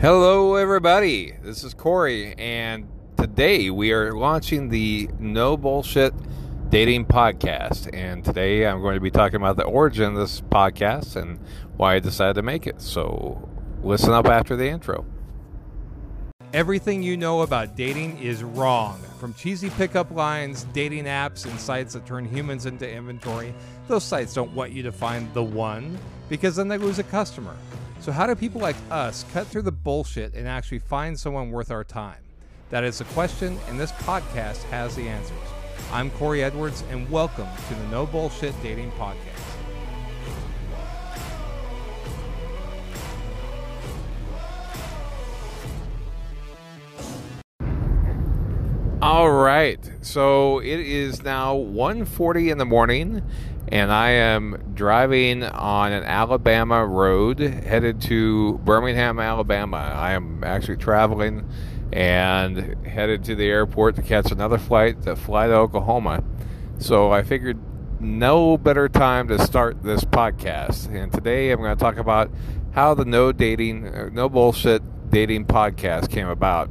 Hello, everybody. This is Corey, and today we are launching the No Bullshit Dating Podcast. And today I'm going to be talking about the origin of this podcast and why I decided to make it. So listen up after the intro. Everything you know about dating is wrong. From cheesy pickup lines, dating apps, and sites that turn humans into inventory, those sites don't want you to find the one because then they lose a customer. So, how do people like us cut through the bullshit and actually find someone worth our time? That is the question, and this podcast has the answers. I'm Corey Edwards, and welcome to the No Bullshit Dating Podcast. All right. So it is now 1:40 in the morning and I am driving on an Alabama road headed to Birmingham, Alabama. I am actually traveling and headed to the airport to catch another flight to fly to Oklahoma. So I figured no better time to start this podcast. And today I'm going to talk about how the no dating, uh, no bullshit dating podcast came about.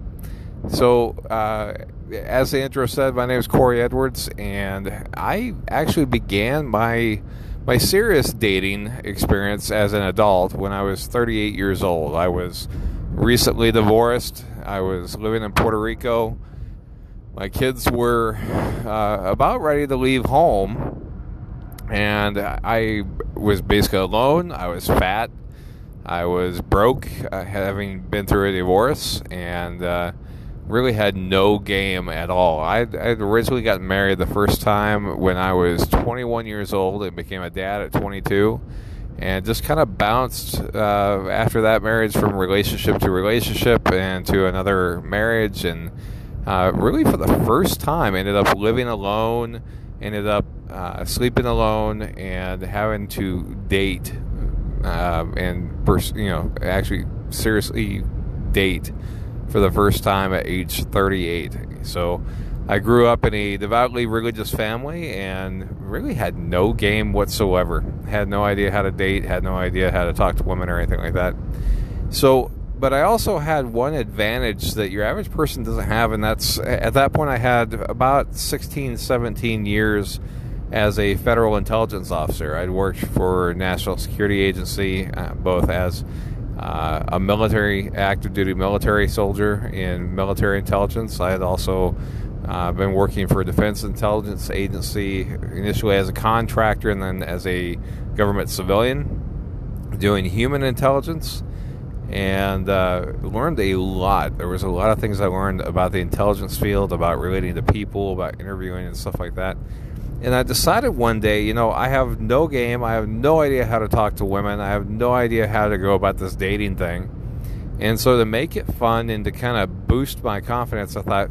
So, uh, as the intro said, my name is Corey Edwards, and I actually began my my serious dating experience as an adult when I was 38 years old. I was recently divorced. I was living in Puerto Rico. My kids were uh, about ready to leave home, and I was basically alone. I was fat. I was broke, uh, having been through a divorce, and uh, really had no game at all. I originally got married the first time when I was 21 years old and became a dad at 22, and just kind of bounced uh, after that marriage from relationship to relationship and to another marriage, and uh, really for the first time ended up living alone, ended up uh, sleeping alone, and having to date, uh, and pers- you know actually seriously date for the first time at age 38. So I grew up in a devoutly religious family and really had no game whatsoever. Had no idea how to date, had no idea how to talk to women or anything like that. So, but I also had one advantage that your average person doesn't have, and that's at that point I had about 16, 17 years as a federal intelligence officer. I'd worked for National Security Agency, uh, both as uh, a military, active duty military soldier in military intelligence. I had also uh, been working for a defense intelligence agency, initially as a contractor and then as a government civilian, doing human intelligence, and uh, learned a lot. There was a lot of things I learned about the intelligence field, about relating to people, about interviewing and stuff like that. And I decided one day, you know, I have no game. I have no idea how to talk to women. I have no idea how to go about this dating thing. And so to make it fun and to kind of boost my confidence, I thought,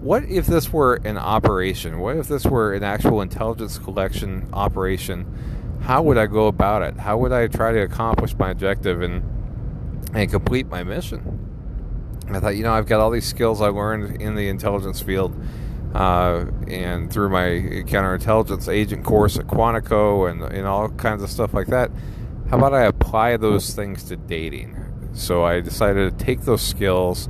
what if this were an operation? What if this were an actual intelligence collection operation? How would I go about it? How would I try to accomplish my objective and and complete my mission? I thought, you know, I've got all these skills I learned in the intelligence field uh, and through my counterintelligence agent course at Quantico and, and all kinds of stuff like that. How about I apply those things to dating? So I decided to take those skills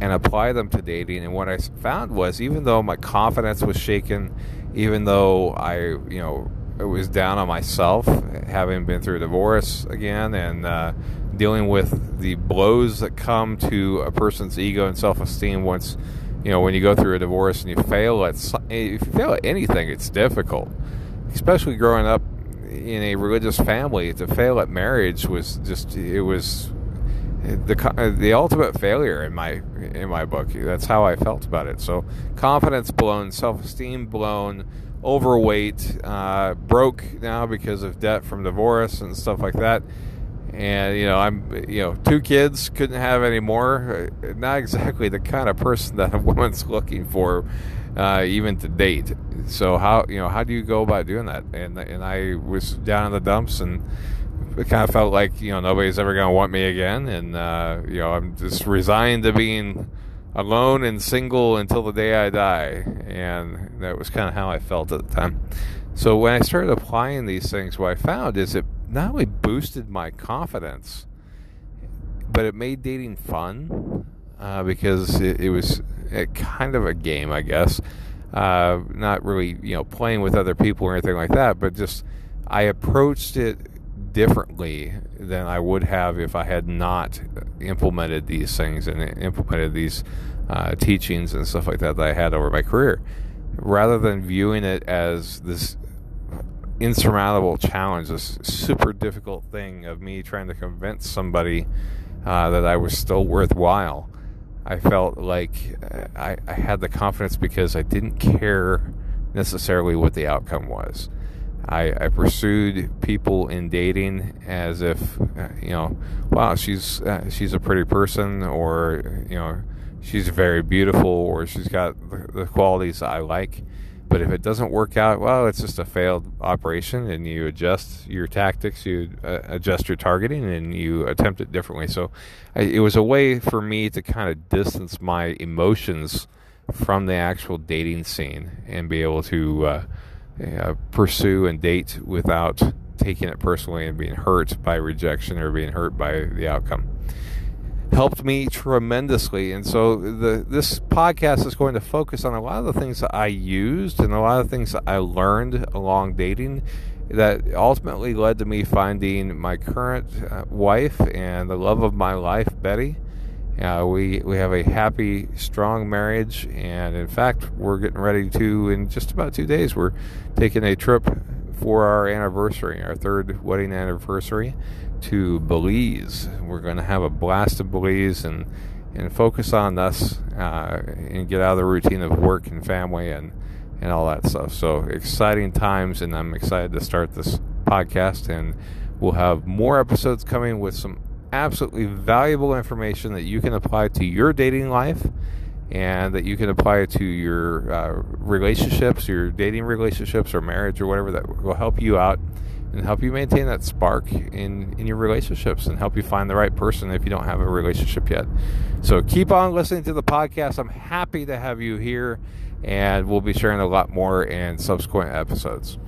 and apply them to dating. And what I found was, even though my confidence was shaken, even though I, you know, it was down on myself, having been through divorce again and uh, dealing with the blows that come to a person's ego and self-esteem once you know, when you go through a divorce and you fail at if you fail at anything, it's difficult. Especially growing up in a religious family, to fail at marriage was just it was the the ultimate failure in my in my book. That's how I felt about it. So confidence blown, self esteem blown, overweight, uh, broke now because of debt from divorce and stuff like that and you know i'm you know two kids couldn't have any more. Uh, not exactly the kind of person that a woman's looking for uh, even to date. So how you know how do you go about doing that? And and i was down in the dumps and it kind of felt like you know nobody's ever going to want me again. And uh, you know i'm just resigned to being alone and single until the day i die. And that was kind of how i felt at the time. So when i started applying these things what i found is it not only boosted my confidence, but it made dating fun uh, because it, it was a, kind of a game, I guess. Uh, not really, you know, playing with other people or anything like that, but just I approached it differently than I would have if I had not implemented these things and implemented these uh, teachings and stuff like that that I had over my career. Rather than viewing it as this insurmountable challenge, this super difficult thing of me trying to convince somebody uh, that I was still worthwhile, I felt like uh, I, I had the confidence because I didn't care necessarily what the outcome was. I, I, pursued people in dating as if uh, you know, wow, she's uh, she's a pretty person, or you know, she's very beautiful, or she's got the, the, qualities I like. But if it doesn't work out, well, it's just a failed operation, and you adjust your tactics, you uh, adjust your targeting, and you attempt it differently. So, I, it was a way for me to kind of distance my emotions from the actual dating scene and be able to uh, uh, pursue and date without taking it personally and being hurt by rejection or being hurt by the outcome. Helped me tremendously, and so the this podcast is going to focus on a lot of the things that I used and a lot of things that I learned along dating that ultimately led to me finding my current uh, wife and the love of my life, Betty. Uh, we we have a happy, strong marriage, and in fact, we're getting ready to in just about two days. We're taking a trip for our anniversary, our third wedding anniversary, to Belize. We're going to have a blast in Belize and and focus on us uh, and get out of the routine of work and family and and all that stuff. So exciting times, and I'm excited to start this podcast. And we'll have more episodes coming with some absolutely valuable information that you can apply to your dating life and that you can apply to your uh, relationships, your dating relationships or marriage or whatever that will help you out and help you maintain that spark in, in your relationships and help you find the right person if you don't have a relationship yet. So keep on listening to the podcast. I'm happy to have you here, and we'll be sharing a lot more in subsequent episodes.